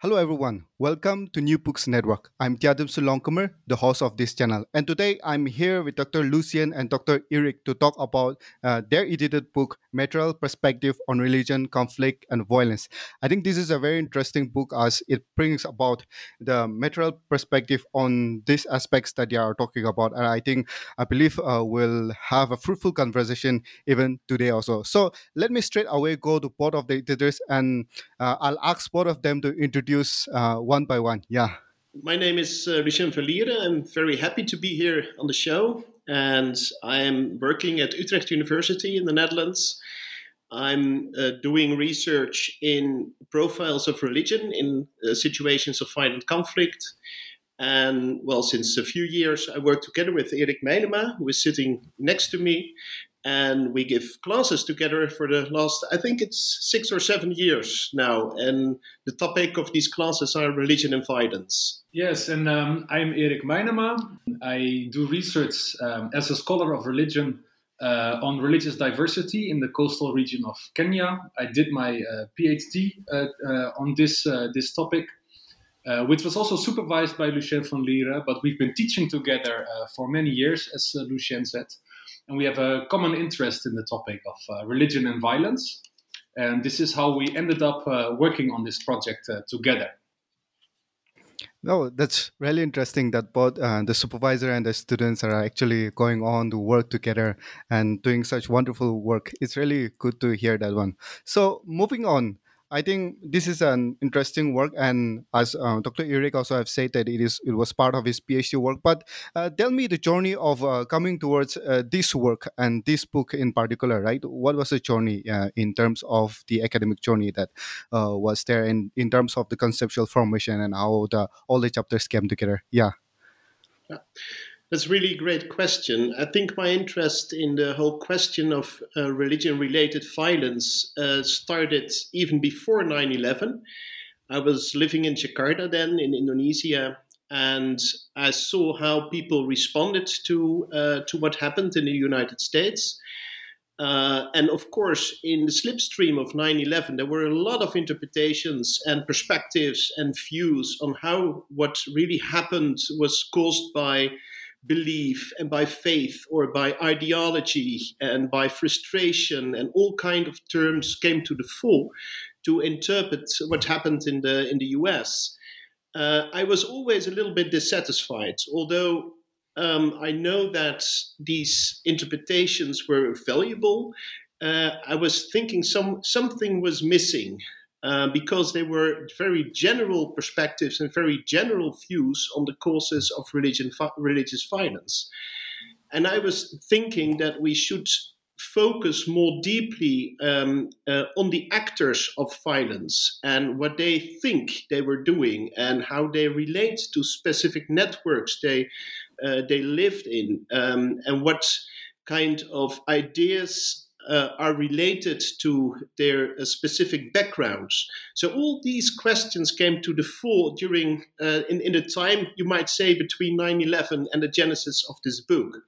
Hello everyone, welcome to New Books Network. I'm Tiatemsu Longkumer, the host of this channel. And today I'm here with Dr. Lucien and Dr. Erik to talk about uh, their edited book, Material Perspective on Religion, Conflict and Violence. I think this is a very interesting book as it brings about the material perspective on these aspects that they are talking about. And I think, I believe uh, we'll have a fruitful conversation even today also. So let me straight away go to both of the editors and uh, I'll ask both of them to introduce introduce uh, one by one. Yeah. My name is uh, Lucien. I'm very happy to be here on the show. And I am working at Utrecht University in the Netherlands. I'm uh, doing research in profiles of religion in uh, situations of violent conflict. And well, since a few years, I work together with Erik Meinema, who is sitting next to me and we give classes together for the last i think it's six or seven years now and the topic of these classes are religion and violence. Yes and um, i'm erik meinema. I do research um, as a scholar of religion uh, on religious diversity in the coastal region of kenya. I did my uh, phd uh, uh, on this uh, this topic uh, which was also supervised by Lucien van Liere, but we've been teaching together for many years, as Lucien said and we have a common interest in the topic of uh, religion and violence. And this is how we ended up uh, working on this project uh, together. No, that's really interesting that both uh, the supervisor and the students are actually going on to work together and doing such wonderful work. It's really good to hear that one. So, moving on, I think this is an interesting work, and as uh, Dr. Erik also have said that it is it was part of his PhD work. But uh, tell me the journey of uh, coming towards uh, this work and this book in particular, right? What was the journey uh, in terms of the academic journey that uh, was there, in in terms of the conceptual formation and how the all the chapters came together? Yeah. yeah. That's really great question. I think my interest in the whole question of uh, religion related violence uh, started even before 9 11. I was living in Jakarta then in Indonesia, and I saw how people responded to, uh, to what happened in the United States. Uh, and of course, in the slipstream of 9 11, there were a lot of interpretations and perspectives and views on how what really happened was caused by belief and by faith or by ideology and by frustration and all kind of terms came to the fore to interpret what happened in the in the US. Uh, I was always a little bit dissatisfied, although um, I know that these interpretations were valuable. Uh, I was thinking some something was missing uh, because they were very general perspectives and very general views on the causes of religion, religious violence. And I was thinking that we should focus more deeply um, uh, on the actors of violence and what they think they were doing and how they relate to specific networks they uh, they lived in um, and what kind of ideas uh, are related to their uh, specific backgrounds. So all these questions came to the fore during uh, in, in the time you might say between 9/11 and the genesis of this book.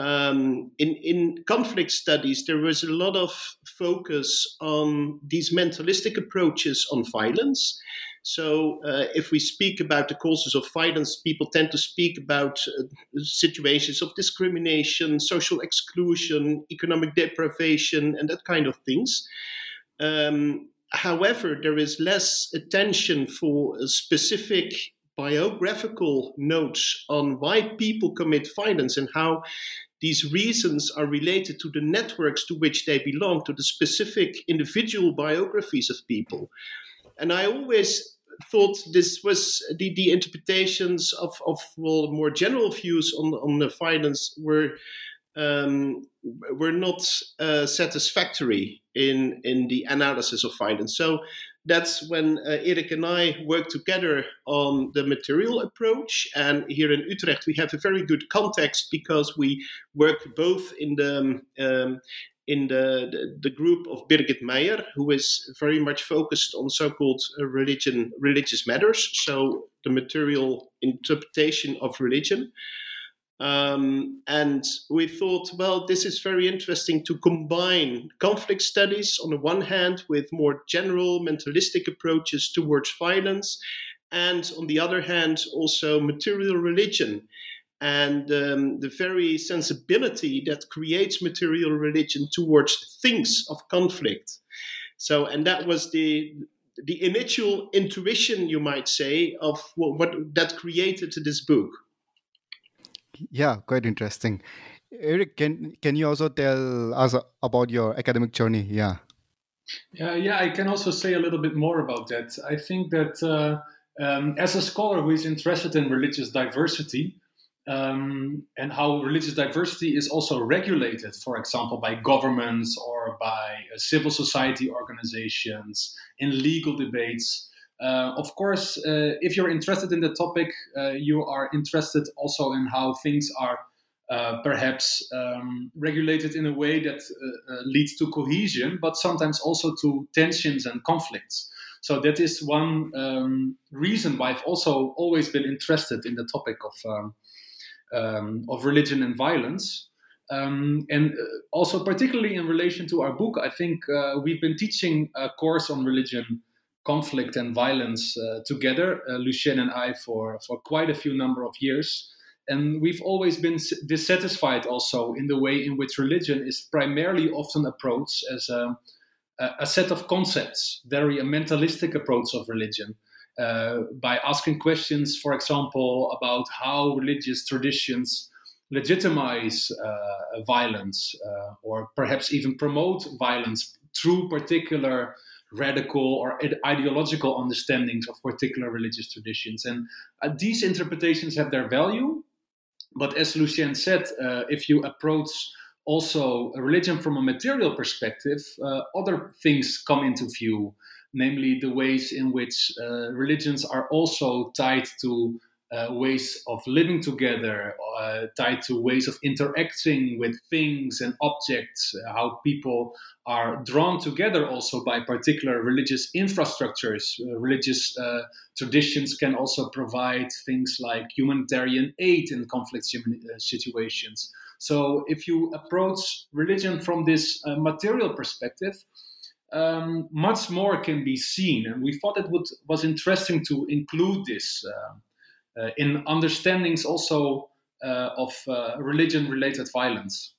Um, in, in conflict studies, there was a lot of focus on these mentalistic approaches on violence. So, uh, if we speak about the causes of violence, people tend to speak about uh, situations of discrimination, social exclusion, economic deprivation, and that kind of things. Um, however, there is less attention for specific biographical notes on why people commit violence and how these reasons are related to the networks to which they belong, to the specific individual biographies of people. And I always thought this was the, the interpretations of, of well, more general views on, on the finance were um, were not uh, satisfactory in in the analysis of finance. So that's when uh, Erik and I worked together on the material approach. And here in Utrecht, we have a very good context because we work both in the um, in the, the, the, group of Birgit Meyer, who is very much focused on so-called uh, religion, religious matters, so the material interpretation of religion. Um, and we thought, well, this is very interesting to combine conflict studies on the one hand with more general mentalistic approaches towards violence, and on the other hand, also material religion and um, the very sensibility that creates material religion towards things of conflict. So, and that was the the initial intuition, you might say, of what, what that created this book. Yeah, quite interesting. Erik, can can you also tell us about your academic journey? Yeah. Yeah, yeah, I can also say a little bit more about that. I think that uh, um, as a scholar who is interested in religious diversity um, and how religious diversity is also regulated, for example, by governments or by uh, civil society organizations in legal debates. Uh, of course, uh, if you're interested in the topic, uh, you are interested also in how things are uh, perhaps um, regulated in a way that uh, uh, leads to cohesion, but sometimes also to tensions and conflicts. So that is one um, reason why I've also always been interested in the topic of um, um of religion and violence. Um, and also, particularly in relation to our book, I think we've been teaching a course on religion conflict and violence uh, together, uh, Lucien and I, for, for quite a few number of years. And we've always been dissatisfied also in the way in which religion is primarily often approached as a, a set of concepts, very a mentalistic approach of religion. Uh, by asking questions, for example, about how religious traditions legitimize uh, violence uh, or perhaps even promote violence through particular radical or ideological understandings of particular religious traditions. And uh, these interpretations have their value. But as Lucien said, uh, if you approach also a religion from a material perspective, uh, other things come into view, namely the ways in which uh, religions are also tied to uh, ways of living together, uh, tied to ways of interacting with things and objects, uh, how people are drawn together also by particular religious infrastructures. Uh, religious uh, traditions can also provide things like humanitarian aid in conflict uh, situations. So, if you approach religion from this material perspective, um, much more can be seen, and we thought it would, was interesting to include this in understandings also uh, of uh, religion related violence.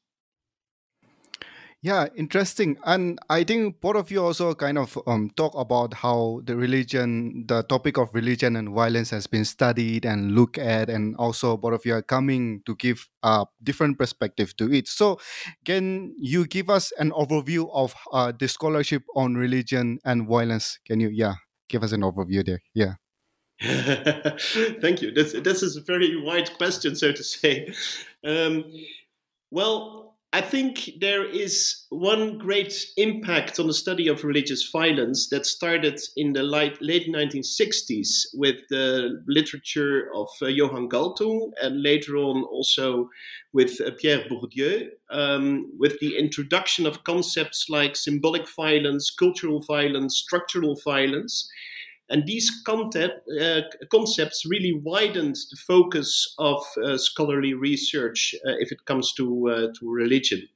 Yeah, interesting. And I think both of you also kind of um, talk about how the religion, the topic of religion and violence has been studied and looked at, and also both of you are coming to give a different perspective to it. So, can you give us an overview of uh, the scholarship on religion and violence? Can you, yeah, give us an overview there? Yeah. Thank you. This, is a very wide question, so to say. Um, well, I think there is one great impact on the study of religious violence that started in the late, late 1960s with the literature of uh, Johan Galtung and later on also with uh, Pierre Bourdieu, um, with the introduction of concepts like symbolic violence, cultural violence, structural violence. And these concept, uh, concepts really widened the focus of uh, scholarly research uh, if it comes to, uh, to religion.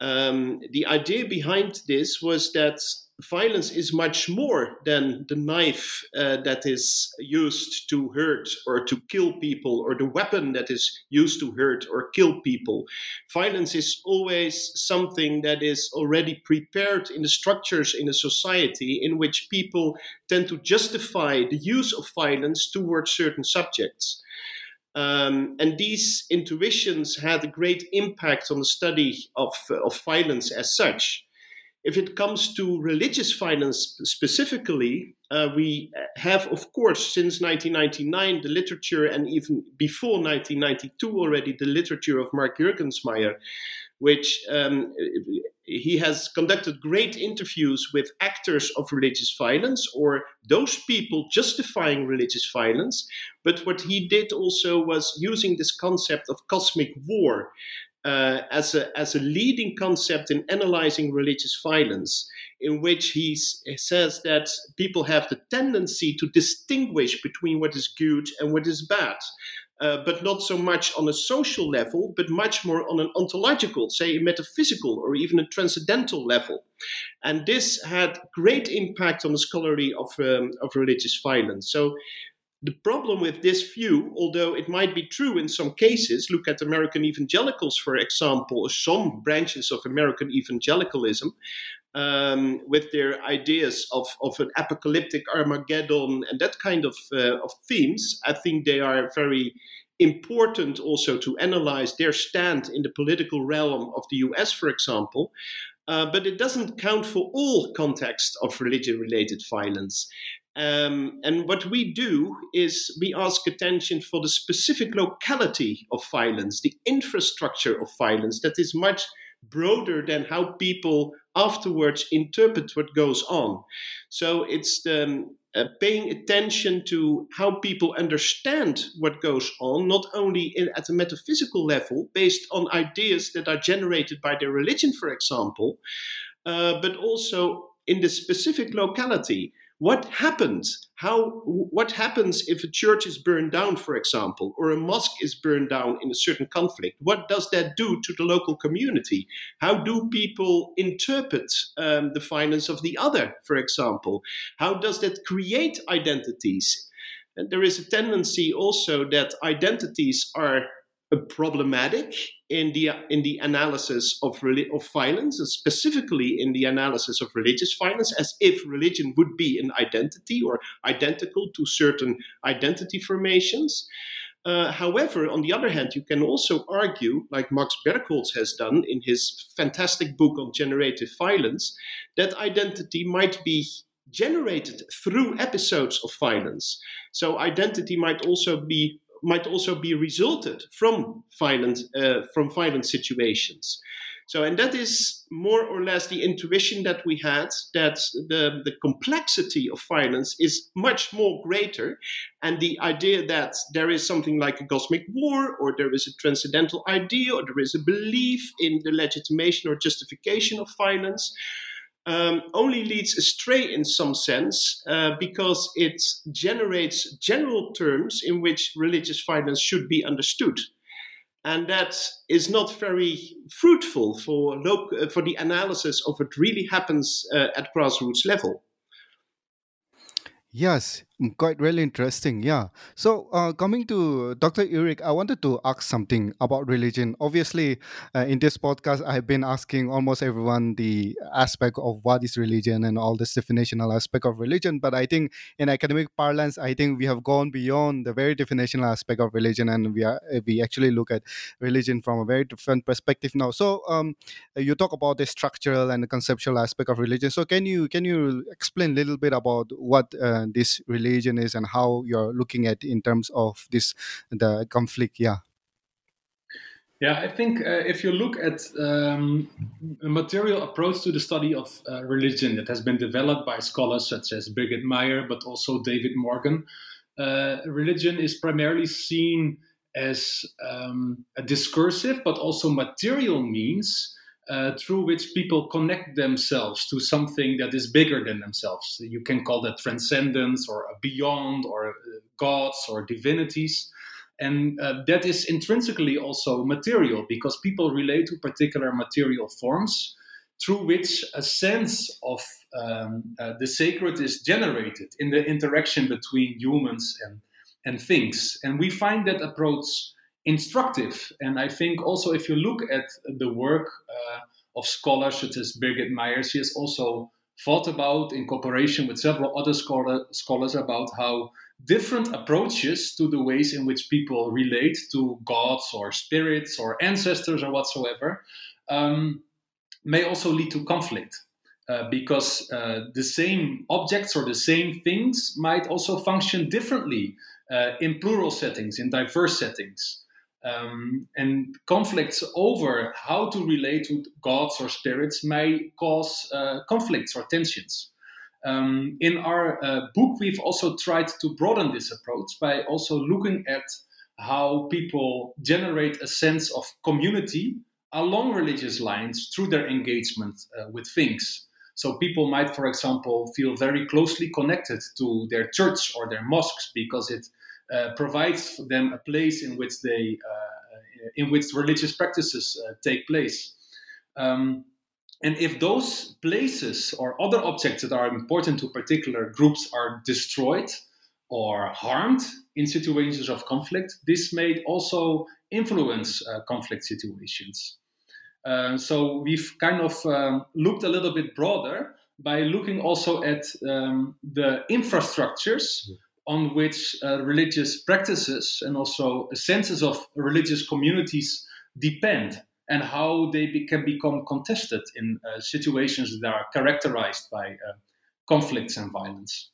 Um, the idea behind this was that violence is much more than the knife uh, that is used to hurt or to kill people or the weapon that is used to hurt or kill people. Violence is always something that is already prepared in the structures in a society in which people tend to justify the use of violence towards certain subjects. Um, and these intuitions had a great impact on the study of, of violence as such. If it comes to religious violence specifically, uh, we have, of course, since 1999, the literature, and even before 1992 already, the literature of Mark Juergensmeyer, which um, he has conducted great interviews with actors of religious violence or those people justifying religious violence. But what he did also was using this concept of cosmic war uh, as, a, as a leading concept in analyzing religious violence, in which he says that people have the tendency to distinguish between what is good and what is bad uh, but not so much on a social level, but much more on an ontological, say a metaphysical or even a transcendental level. And this had great impact on the scholarly of, um, of religious violence. So the problem with this view, although it might be true in some cases, look at American evangelicals, for example, or some branches of American evangelicalism, um, with their ideas of, of an apocalyptic Armageddon and that kind of, uh, of themes, I think they are very important also to analyze their stand in the political realm of the US, for example. Uh, but it doesn't count for all contexts of religion related violence. Um, and what we do is we ask attention for the specific locality of violence, the infrastructure of violence that is much broader than how people afterwards interpret what goes on. So it's the, um, uh, paying attention to how people understand what goes on, not only in, at a metaphysical level, based on ideas that are generated by their religion, for example, uh, but also in the specific locality what happens? How what happens if a church is burned down for example or a mosque is burned down in a certain conflict? What does that do to the local community? How do people interpret um, the violence of the other for example? How does that create identities? And there is a tendency also that identities are problematic in the in the analysis of of violence, and specifically in the analysis of religious violence, as if religion would be an identity or identical to certain identity formations. Uh, however, on the other hand, you can also argue, like Max Bergholz has done in his fantastic book on generative violence, that identity might be generated through episodes of violence. So, identity might also be might also be resulted from violent uh, from violent situations. So, and that is more or less the intuition that we had that the, the complexity of violence is much more greater. And the idea that there is something like a cosmic war, or there is a transcendental idea, or there is a belief in the legitimation or justification of violence, um, only leads astray in some sense uh, because it generates general terms in which religious violence should be understood. And that is not very fruitful for, uh, for the analysis of what really happens uh, at grassroots level. Yes, quite really interesting. Yeah. So, uh, coming to Dr. Erik, I wanted to ask something about religion. Obviously, uh, in this podcast, I've been asking almost everyone the aspect of what is religion and all this definitional aspect of religion. But I think in academic parlance, I think we have gone beyond the very definitional aspect of religion, and we are we actually look at religion from a very different perspective now. So, um, you talk about the structural and the conceptual aspect of religion. So, can you can you explain a little bit about what uh, this religion religion is and how you're looking at in terms of this the conflict yeah. Yeah, I think uh, if you look at um, a material approach to the study of uh, religion that has been developed by scholars such as Birgit Meyer, but also David Morgan, uh, religion is primarily seen as um, a discursive but also material means uh, through which people connect themselves to something that is bigger than themselves. You can call that transcendence or beyond or uh, gods or divinities. And uh, that is intrinsically also material because people relate to particular material forms through which a sense of um, uh, the sacred is generated in the interaction between humans and, and things. And we find that approach instructive. And I think also if you look at the work uh, of scholars such as Birgit Meyer, she has also thought about, in cooperation with several other scholar, scholars, about how different approaches to the ways in which people relate to gods or spirits or ancestors or whatsoever um, may also lead to conflict. Uh, because uh, the same objects or the same things might also function differently uh, in plural settings, in diverse settings. Um, and conflicts over how to relate to gods or spirits may cause uh, conflicts or tensions. Um, in our uh, book, we've also tried to broaden this approach by also looking at how people generate a sense of community along religious lines through their engagement uh, with things. So people might, for example, feel very closely connected to their church or their mosques because it provides them a place in which they uh, in which religious practices uh, take place. Um, and if those places or other objects that are important to particular groups are destroyed or harmed in situations of conflict, this may also influence uh, conflict situations. Uh, so we've kind of um, looked a little bit broader by looking also at um, the infrastructures on which uh, religious practices and also senses of religious communities depend and how they be, can become contested in uh, situations that are characterized by uh, conflicts and violence.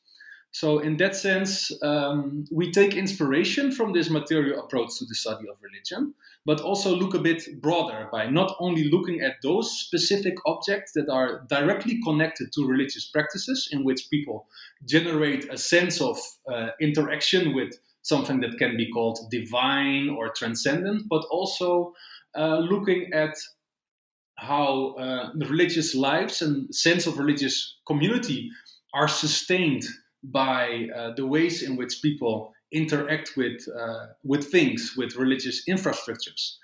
So, in that sense, um, we take inspiration from this material approach to the study of religion, but also look a bit broader by not only looking at those specific objects that are directly connected to religious practices, in which people generate a sense of uh, interaction with something that can be called divine or transcendent, but also uh, looking at how uh, religious lives and sense of religious community are sustained by uh, the ways in which people interact with uh, with things, with religious infrastructures,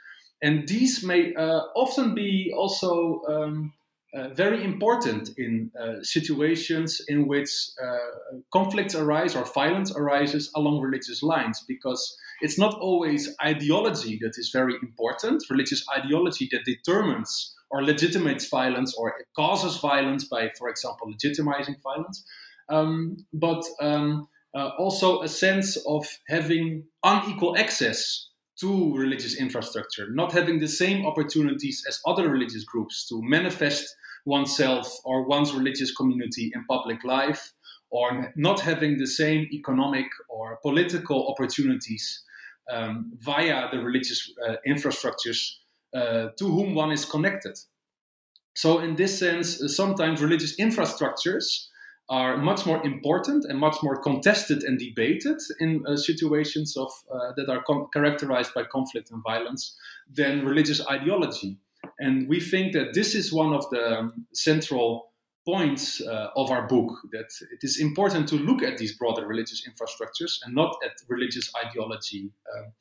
and these may uh, often be also um, uh, very important in uh, situations in which uh, conflicts arise or violence arises along religious lines, because it's not always ideology that is very important, religious ideology that determines or legitimates violence or causes violence by, for example, legitimizing violence um, but um, uh, also a sense of having unequal access to religious infrastructure, not having the same opportunities as other religious groups to manifest oneself or one's religious community in public life, or not having the same economic or political opportunities um, via the religious uh, infrastructures uh, to whom one is connected. So, in this sense, sometimes religious infrastructures are much more important and much more contested and debated in uh, situations of uh, that are characterized by conflict and violence than religious ideology. And we think that this is one of the um, central points uh, of our book that it is important to look at these broader religious infrastructures and not at religious ideology um,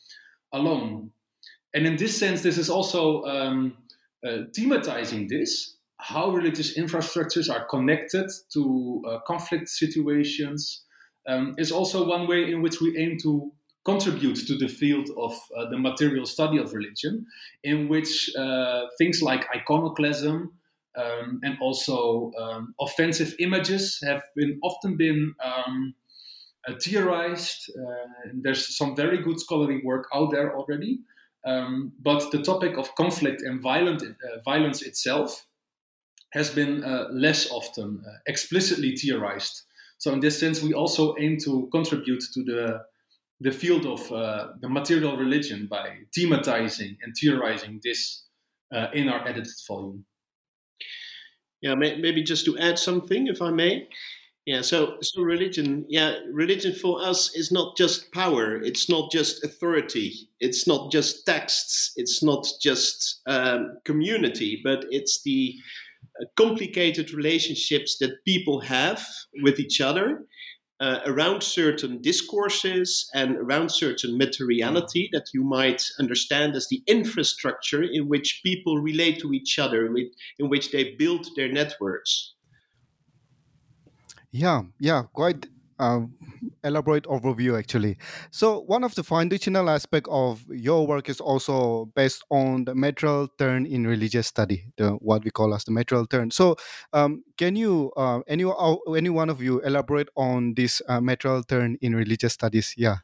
alone. And in this sense, this is also um, uh, thematizing this how religious infrastructures are connected to uh, conflict situations um, is also one way in which we aim to contribute to the field of uh, the material study of religion, in which uh, things like iconoclasm um, and also um, offensive images have been often been um, uh, theorized. Uh, there's some very good scholarly work out there already. Um, but the topic of conflict and violent, uh, violence itself has been uh, less often uh, explicitly theorized. So in this sense, we also aim to contribute to the the field of uh, the material religion by thematizing and theorizing this uh, in our edited volume. Yeah, may, maybe just to add something, if I may. Yeah, so so religion, yeah, religion for us is not just power. It's not just authority. It's not just texts. It's not just um, community, but it's the complicated relationships that people have with each other uh, around certain discourses and around certain materiality that you might understand as the infrastructure in which people relate to each other, in which they build their networks. Yeah, yeah, quite uh, elaborate overview actually. So one of the foundational aspect of your work is also based on the material turn in religious study, the what we call as the material turn. So um, can you uh, any uh, any one of you elaborate on this uh, material turn in religious studies? Yeah.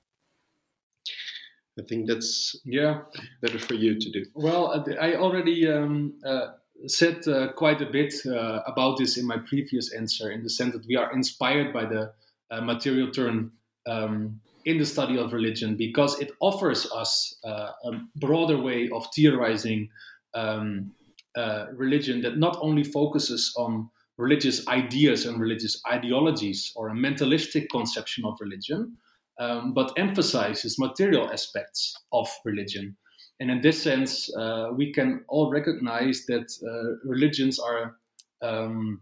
I think that's yeah better for you to do. Well, I already um, uh, said uh, quite a bit uh, about this in my previous answer, in the sense that we are inspired by the uh, material turn um, in the study of religion because it offers us uh, a broader way of theorizing um, uh, religion that not only focuses on religious ideas and religious ideologies or a mentalistic conception of religion, um, but emphasizes material aspects of religion. And in this sense, uh, we can all recognize that uh, religions are um,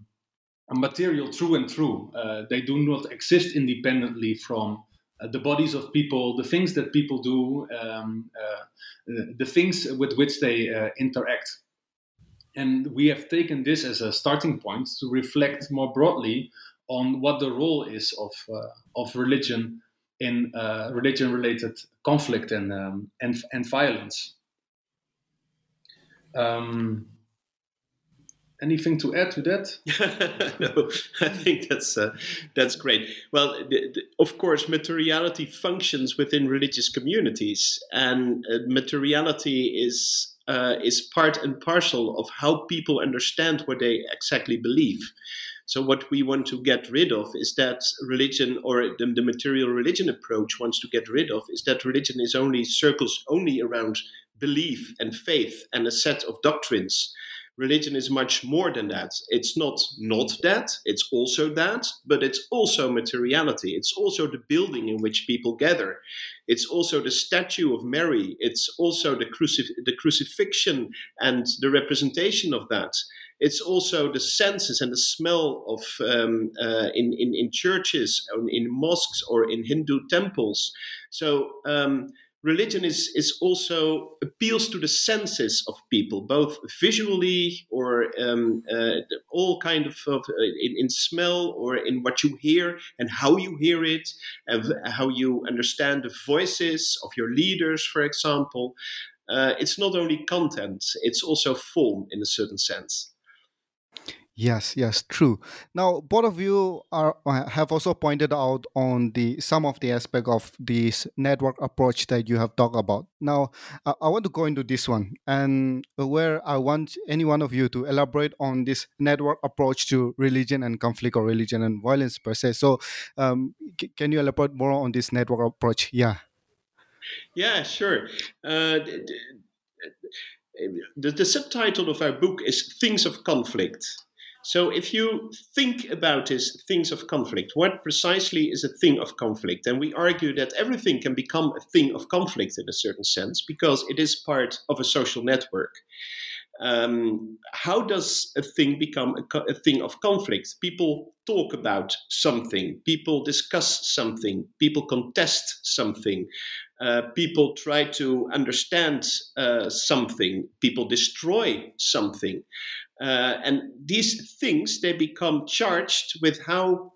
a material through and through. Uh, they do not exist independently from uh, the bodies of people, the things that people do, um, uh, the things with which they uh, interact. And we have taken this as a starting point to reflect more broadly on what the role is of, of religion in uh, religion-related conflict and um, and, and violence. Um, anything to add to that? no, I think that's uh, that's great. Well, of course, materiality functions within religious communities, and uh, materiality is uh, is part and parcel of how people understand what they exactly believe. So what we want to get rid of is that religion, or the, the material religion approach wants to get rid of, is that religion is only circles only around belief and faith and a set of doctrines. Religion is much more than that. It's not not that, it's also that, but it's also materiality. It's also the building in which people gather. It's also the statue of Mary. It's also the, crucif- the crucifixion and the representation of that. It's also the senses and the smell of um, uh, in, in, in churches, in mosques, or in Hindu temples. So um, religion is, is also appeals to the senses of people, both visually or um, uh, all kind of, of uh, in, in, smell or in what you hear and how you hear it, and how you understand the voices of your leaders, for example. Uh, it's not only content; it's also form in a certain sense. Yes, yes, true. Now, both of you are uh, have also pointed out on the some of the aspect of this network approach that you have talked about. Now, I, want to go into this one, and where I want any one of you to elaborate on this network approach to religion and conflict, or religion and violence per se. So, um, c- can you elaborate more on this network approach? Yeah. Yeah, sure. Uh, the, the subtitle of our book is Things of Conflict. So, if you think about this things of conflict, what precisely is a thing of conflict? And we argue that everything can become a thing of conflict in a certain sense because it is part of a social network. Um, how does a thing become a, a, thing of conflict? People talk about something, people discuss something, people contest something, uh, people try to understand uh, something, people destroy something. Uh, and these things, they become charged with how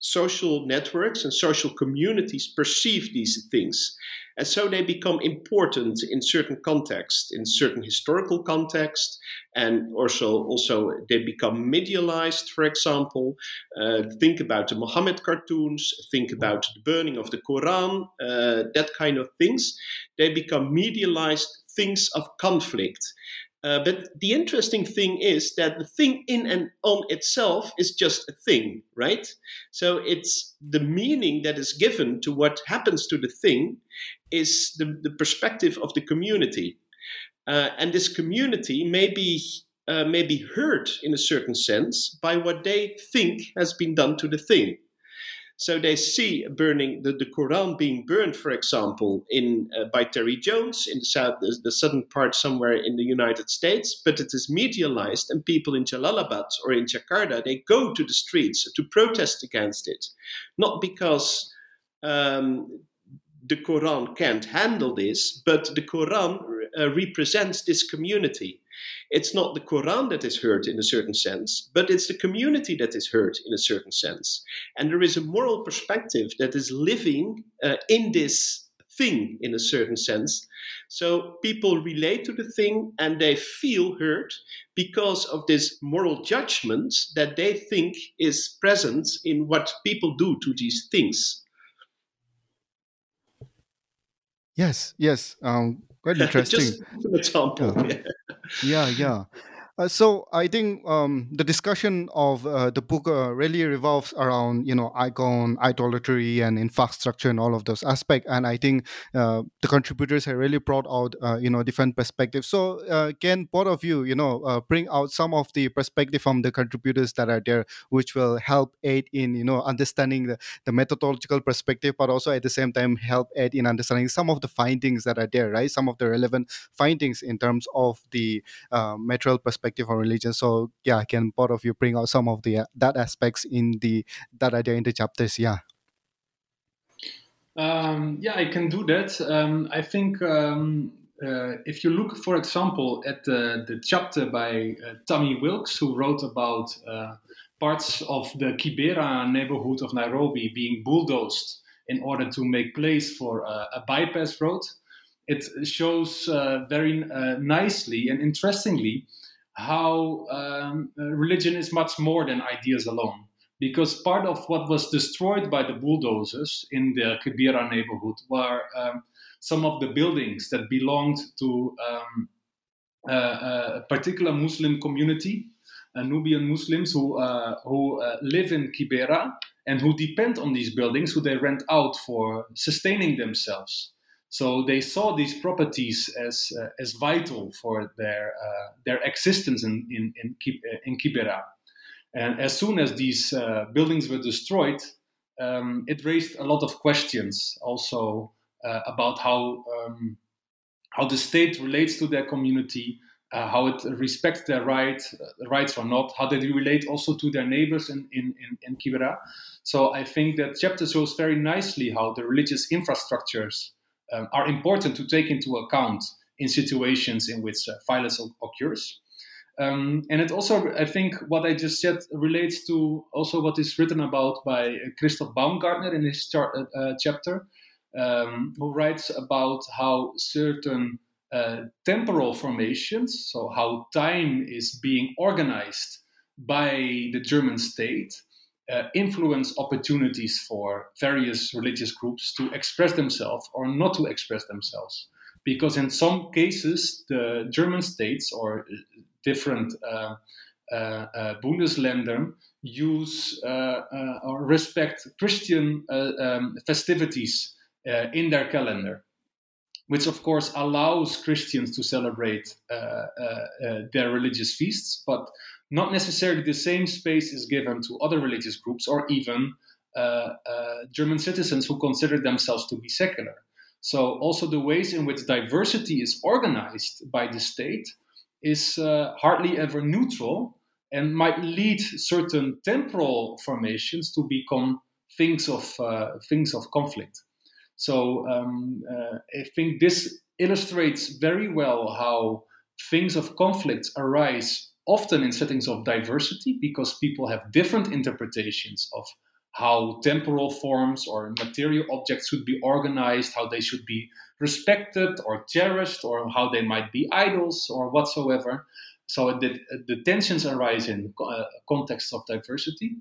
social networks and social communities perceive these things. And so they become important in certain contexts, in certain historical contexts, and also, also they become medialized, for example. Uh, think about the Muhammad cartoons, think about the burning of the Quran, uh, that kind of things. They become medialized things of conflict. Uh, but the interesting thing is that the thing in and on itself is just a thing, right? So it's the meaning that is given to what happens to the thing is the, the perspective of the community. Uh, and this community may be, uh, may be hurt in a certain sense by what they think has been done to the thing. So they see burning the, the Quran being burned, for example, in uh, by Terry Jones in the south, the, the, southern part somewhere in the United States, but it is medialized, and people in Jalalabad or in Jakarta they go to the streets to protest against it, not because um, the Quran can't handle this, but the Quran uh, represents this community. It's not the Quran that is hurt in a certain sense, but it's the community that is hurt in a certain sense. And there is a moral perspective that is living uh, in this thing in a certain sense. So people relate to the thing and they feel hurt because of this moral judgment that they think is present in what people do to these things. Yes, yes. Um, quite interesting. Just an example. Yeah, yeah. yeah. Uh, so I think um, the discussion of uh, the book uh, really revolves around you know icon, idolatry, and infrastructure and all of those aspects. And I think uh, the contributors have really brought out uh, you know different perspectives. So uh, can both of you you know bring out some of the perspective from the contributors that are there, which will help aid in you know understanding the, the methodological perspective, but also at the same time help aid in understanding some of the findings that are there, right? Some of the relevant findings in terms of the material perspective on religion. So yeah, can both of you bring out some of the uh, that aspects in the that idea in the chapters? Yeah. Um, yeah, I can do that. Um, I think um, uh, if you look, for example, at the, the chapter by uh, Tammy Wilkes, who wrote about uh, parts of the Kibera neighborhood of Nairobi being bulldozed in order to make place for a bypass road, it shows uh, very uh, nicely and interestingly how um, religion is much more than ideas alone. Because part of what was destroyed by the bulldozers in the Kibera neighborhood were um, some of the buildings that belonged to um, a particular Muslim community, Nubian Muslims who, uh, who uh, live in Kibera and who depend on these buildings, who they rent out for sustaining themselves. So they saw these properties as uh, as vital for their uh, their existence in in in, uh, in Kibera. And as soon as these uh, buildings were destroyed, um, it raised a lot of questions also uh, about how um, how the state relates to their community, uh, how it respects their right, rights or not, how they relate also to their neighbors in, in, in, in Kibera. So I think that chapter shows very nicely how the religious infrastructures um, are important to take into account in situations in which uh, violence occurs. Um, and it also, I think, what I just said relates to also what is written about by uh, Christoph Baumgartner in his char- uh, uh, chapter, um, who writes about how certain uh, temporal formations, so how time is being organized by the German state, uh, influence opportunities for various religious groups to express themselves or not to express themselves. Because in some cases, the German states or different uh, uh, uh Bundesländer use uh, uh, or respect Christian um, festivities in their calendar which of course allows Christians to celebrate uh, uh, uh, their religious feasts, but not necessarily the same space is given to other religious groups or even uh, uh, German citizens who consider themselves to be secular. So, also the ways in which diversity is organized by the state is uh, hardly ever neutral and might lead certain temporal formations to become things of uh, things of conflict. So, um, uh, I think this illustrates very well how things of conflict arise often in settings of diversity because people have different interpretations of how temporal forms or material objects should be organized, how they should be respected or cherished, or how they might be idols or whatsoever. So the, the tensions arise in uh, contexts of diversity,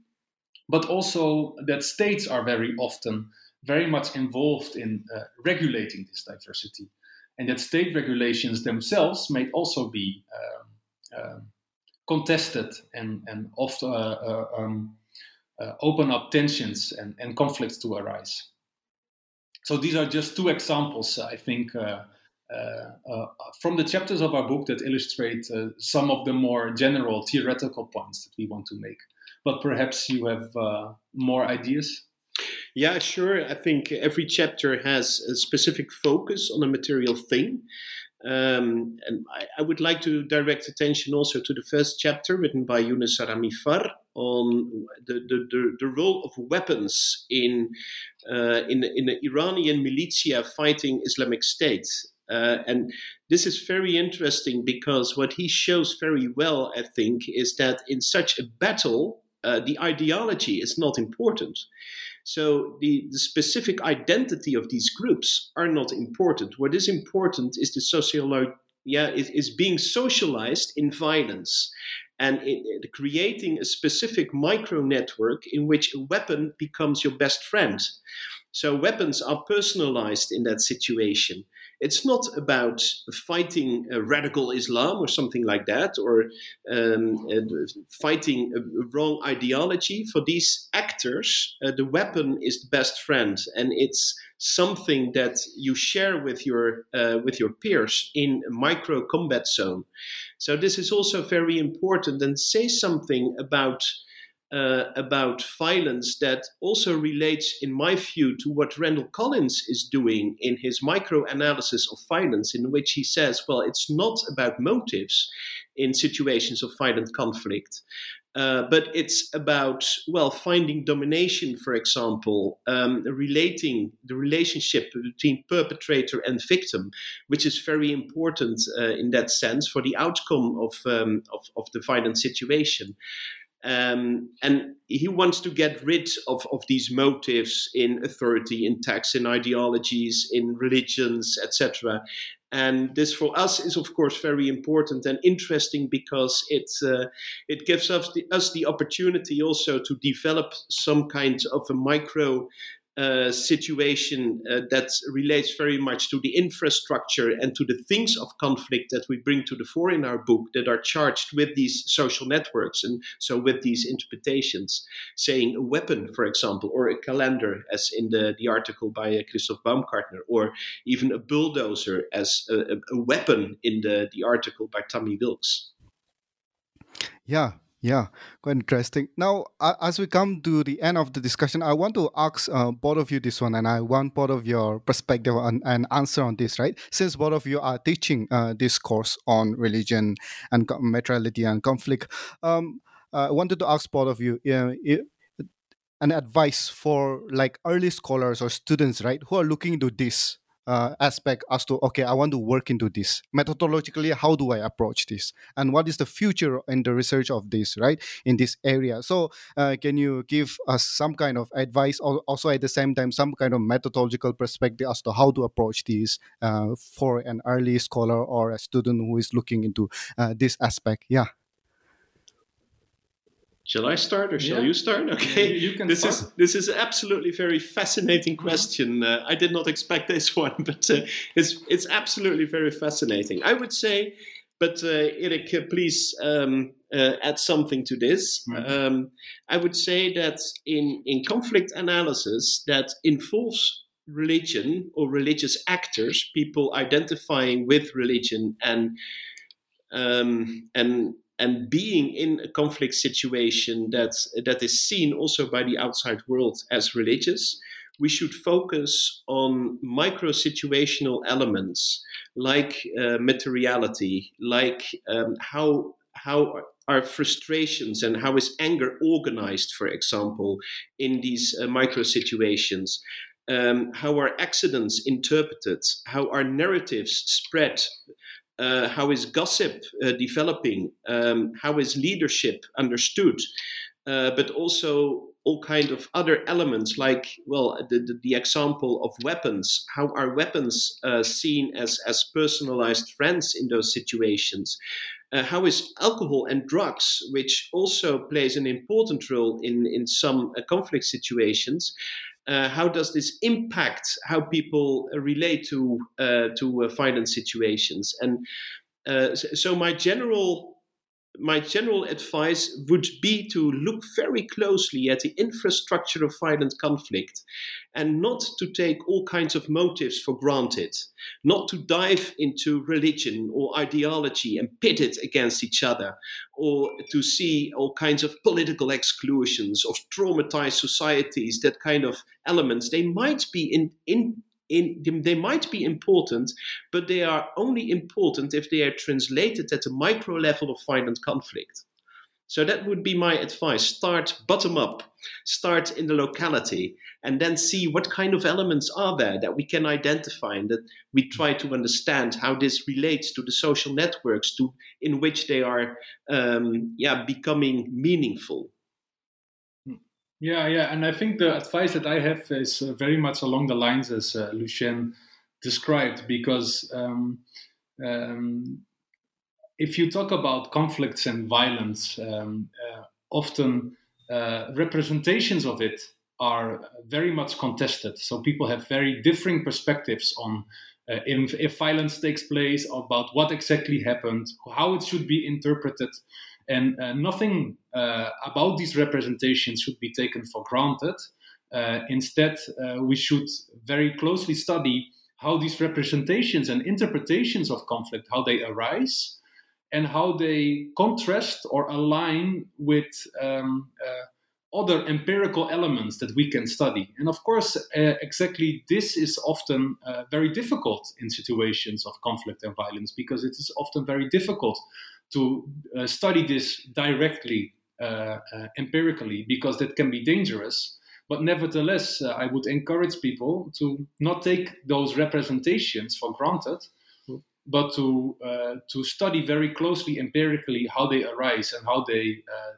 but also that states are very often very much involved in uh, regulating this diversity, and that state regulations themselves may also be um, um, contested and, and often uh, uh, um, uh, open up tensions and, and conflicts to arise. So these are just two examples, I think, uh, from the chapters of our book that illustrate some of the more general theoretical points that we want to make. But perhaps you have more ideas. Yeah, sure. I think every chapter has a specific focus on a material thing. Um, and I, I, would like to direct attention also to the first chapter written by Younes Saramifar on the, the, the, the, role of weapons in, uh, in, in the Iranian militia fighting Islamic State. Uh, and this is very interesting because what he shows very well, I think, is that in such a battle, uh, the ideology is not important. So the, the specific identity of these groups are not important. What is important is the sociolo- yeah, is, is being socialized in violence and in, in creating a specific micro network in which a weapon becomes your best friend. So weapons are personalized in that situation. It's not about fighting radical Islam or something like that, or um, fighting a wrong ideology. For these actors, uh, the weapon is the best friend, and it's something that you share with your uh, with your peers in micro combat zone. So this is also very important, and say something about uh, about violence that also relates, in my view, to what Randall Collins is doing in his micro analysis of violence, in which he says, well, it's not about motives in situations of violent conflict. Uh, but it's about well finding domination, for example, um, relating the relationship between perpetrator and victim, which is very important uh, in that sense for the outcome of, um, of, of the violent situation. Um, and he wants to get rid of, of these motives in authority, in tax, in ideologies, in religions, etc. And this for us is, of course, very important and interesting because it uh, it gives us the, us the opportunity also to develop some kind of a micro uh, situation uh, that relates very much to the infrastructure and to the things of conflict that we bring to the fore in our book that are charged with these social networks and so with these interpretations. Saying a weapon, for example, or a calendar, as in the, the article by uh, Christoph Baumgartner, or even a bulldozer as a, a weapon in the, the article by Tammy Wilkes. Yeah, yeah, quite interesting. Now, uh, as we come to the end of the discussion, I want to ask uh, both of you this one, and I want both of your perspective and, answer on this, right? Since both of you are teaching uh, this course on religion and materiality and conflict, um, I wanted to ask both of you an advice for like early scholars or students, right, who are looking into this uh, aspect as to okay i want to work into this. Methodologically how do i approach this? And what is the future in the research of this right in this area? So uh, can you give us some kind of advice or also at the same time some kind of methodological perspective as to how to approach these uh, for an early scholar or a student who is looking into uh, this aspect? Yeah Shall I start or shall yeah. you start? Okay, you, you can. This start. is this is absolutely very fascinating mm-hmm. question. Uh, I did not expect this one, but uh, it's it's absolutely very fascinating. I would say, but uh, Erik, uh, please um, uh, add something to this. Mm-hmm. Um, I would say that in in conflict analysis that involves religion or religious actors, people identifying with religion and um, and and being in a conflict situation that that is seen also by the outside world as religious we should focus on micro situational elements like uh, materiality like um, how how are frustrations and how is anger organized for example in these uh, micro situations um, how are accidents interpreted? How are narratives spread uh, how is gossip uh, developing? Um, how is leadership understood? Uh, but also all kind of other elements, like well, the, the, the example of weapons. How are weapons uh, seen as as personalized friends in those situations? Uh, how is alcohol and drugs, which also plays an important role in in some uh, conflict situations, uh, how does this impact how people relate to uh, to uh, violent situations? And uh, so, my general my general advice would be to look very closely at the infrastructure of violent conflict and not to take all kinds of motives for granted, not to dive into religion or ideology and pit it against each other, or to see all kinds of political exclusions of traumatized societies, that kind of elements. They might be in, in in, they might be important, but they are only important if they are translated at the micro level of violent conflict. So that would be my advice. Start bottom up, start in the locality, and then see what kind of elements are there that we can identify and that we try to understand how this relates to the social networks to in which they are um, yeah, becoming meaningful. Yeah, yeah, and I think the advice that I have is uh, very much along the lines as uh, Lucien described, because um, um, if you talk about conflicts and violence, um, uh, often uh, representations of it are very much contested. So people have very differing perspectives on uh, if, if violence takes place, about what exactly happened, how it should be interpreted, and nothing about these representations should be taken for granted. Uh, instead, uh, we should very closely study how these representations and interpretations of conflict, how they arise, and how they contrast or align with um, uh, other empirical elements that we can study. And of course, uh, exactly this is often uh, very difficult in situations of conflict and violence because it is often very difficult to uh, study this directly uh, uh, empirically because that can be dangerous. But nevertheless, I would encourage people to not take those representations for granted but to uh, to study very closely empirically how they arise and how they uh,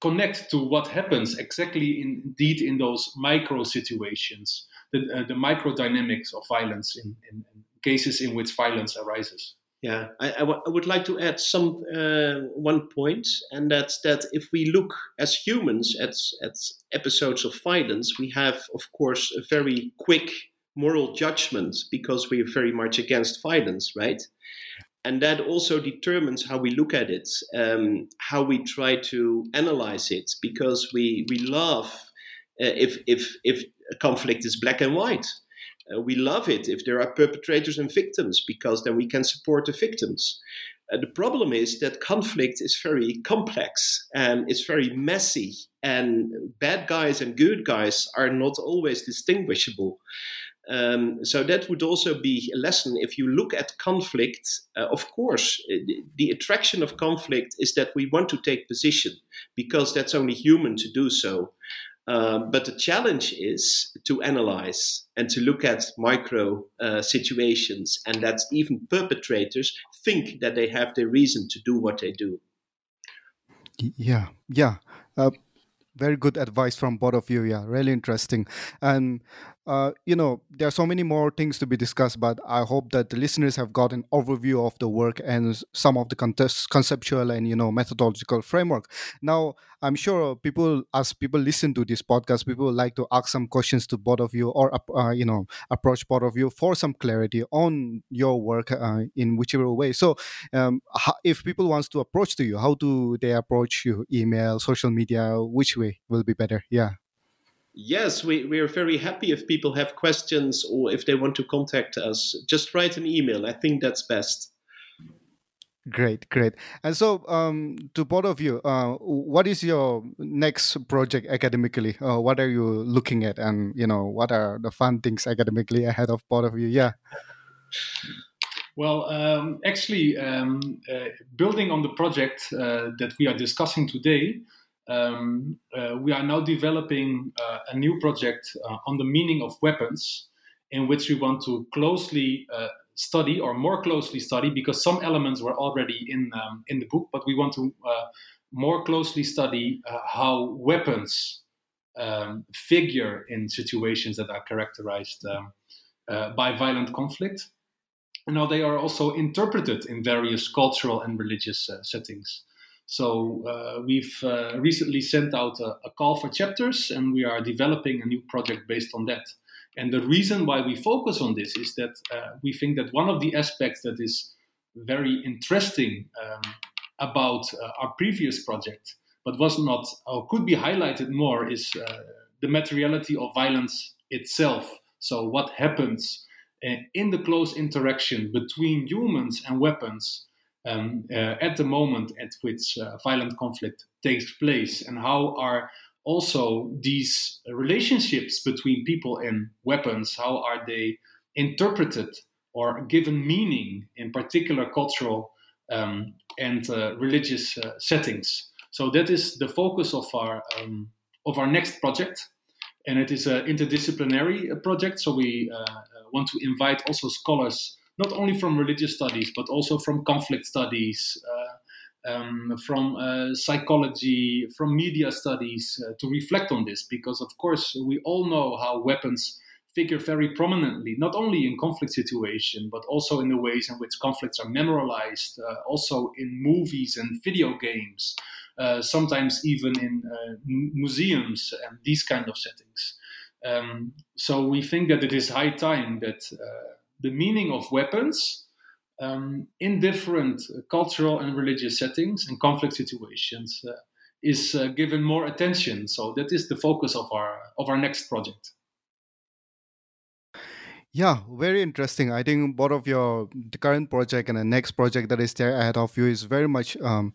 connect to what happens exactly in, indeed in those micro situations, the, uh, the micro dynamics of violence in, in, cases in which violence arises. Yeah, I, I, w- I would like to add some uh, one point, and that's that if we look as humans at at episodes of violence, we have, of course, a very quick moral judgment because we are very much against violence, right? And that also determines how we look at it, um, how we try to analyze it, because we we love uh, if if if a conflict is black and white. Uh, we love it if there are perpetrators and victims because then we can support the victims. Uh, the problem is that conflict is very complex and it's very messy, and bad guys and good guys are not always distinguishable. Um, so that would also be a lesson. If you look at conflict, uh, of course, uh, the, the, attraction of conflict is that we want to take position because that's only human to do so. Uh, but the challenge is to analyze and to look at micro uh, situations, and that even perpetrators think that they have the reason to do what they do. Yeah, yeah. Uh, very good advice from both of you. Yeah, really interesting. And uh, you know, there are so many more things to be discussed, but I hope that the listeners have got an overview of the work and some of the conceptual and you know methodological framework. Now, I'm sure people, as people listen to this podcast, people like to ask some questions to both of you, or uh, you know, approach both of you for some clarity on your work uh, in whichever way. So, um, if people wants to approach to you, how do they approach you? Email, social media, which way will be better? Yeah. Yes, we, we are very happy if people have questions or if they want to contact us. Just write an email. I think that's best. Great, great. And so, um, to both of you, uh, what is your next project academically? Uh, what are you looking at, and you know, what are the fun things academically ahead of both of you? Yeah. Well, um, actually, um, uh, building on the project uh, that we are discussing today, um, uh, we are now developing uh, a new project uh, on the meaning of weapons, in which we want to closely uh, study or more closely study because some elements were already in um, in the book, but we want to uh, more closely study uh, how weapons um, figure in situations that are characterized um, by violent conflict. And now they are also interpreted in various cultural and religious settings. So uh, we've uh, recently sent out a, a, call for chapters, and we are developing a new project based on that. And the reason why we focus on this is that uh, we think that one of the aspects that is very interesting um, about uh, our previous project, but was not or could be highlighted more, is uh, the materiality of violence itself. So what happens uh, in the close interaction between humans and weapons um, uh, at the moment at which uh, violent conflict takes place, and how are also these relationships between people and weapons how are they interpreted or given meaning in particular cultural um, and uh, religious uh, settings. So that is the focus of our um, of our next project. And it is an interdisciplinary uh, project so we uh, want to invite also scholars not only from religious studies, but also from conflict studies, uh, um, from uh, psychology, from media studies, uh, to reflect on this. Because, of course, we all know how weapons figure very prominently, not only in conflict situation, but also in the ways in which conflicts are memorialized, uh, also in movies and video games, uh, sometimes even in uh, museums and these kind of settings. Um, so we think that it is high time that the meaning of weapons um, in different cultural and religious settings and conflict situations uh, is uh, given more attention. So that is the focus of our of our next project. Yeah, very interesting. I think both of your the current project and the next project that is there ahead of you is very much, um,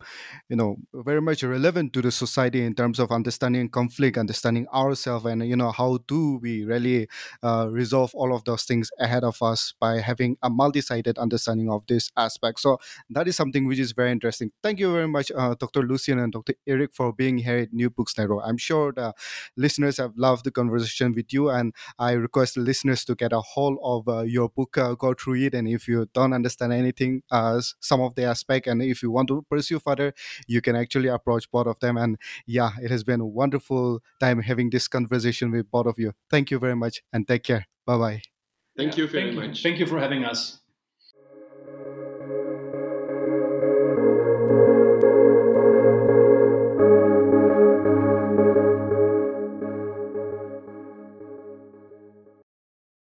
you know, very much relevant to the society in terms of understanding conflict, understanding ourselves, and you know how do we really uh, resolve all of those things ahead of us by having a multi-sided understanding of this aspect. So that is something which is very interesting. Thank you very much, uh, Dr. Lucien and Dr. Erik, for being here at New Books Network. I'm sure the listeners have loved the conversation with you, and I request the listeners to get a whole whole of uh, your book, uh, go through it. And if you don't understand anything, uh, some of the aspect, and if you want to pursue further, you can actually approach both of them. And yeah, it has been a wonderful time having this conversation with both of you. Thank you very much and take care. Bye bye. Thank yeah, you very thank much. You. Thank you for having us.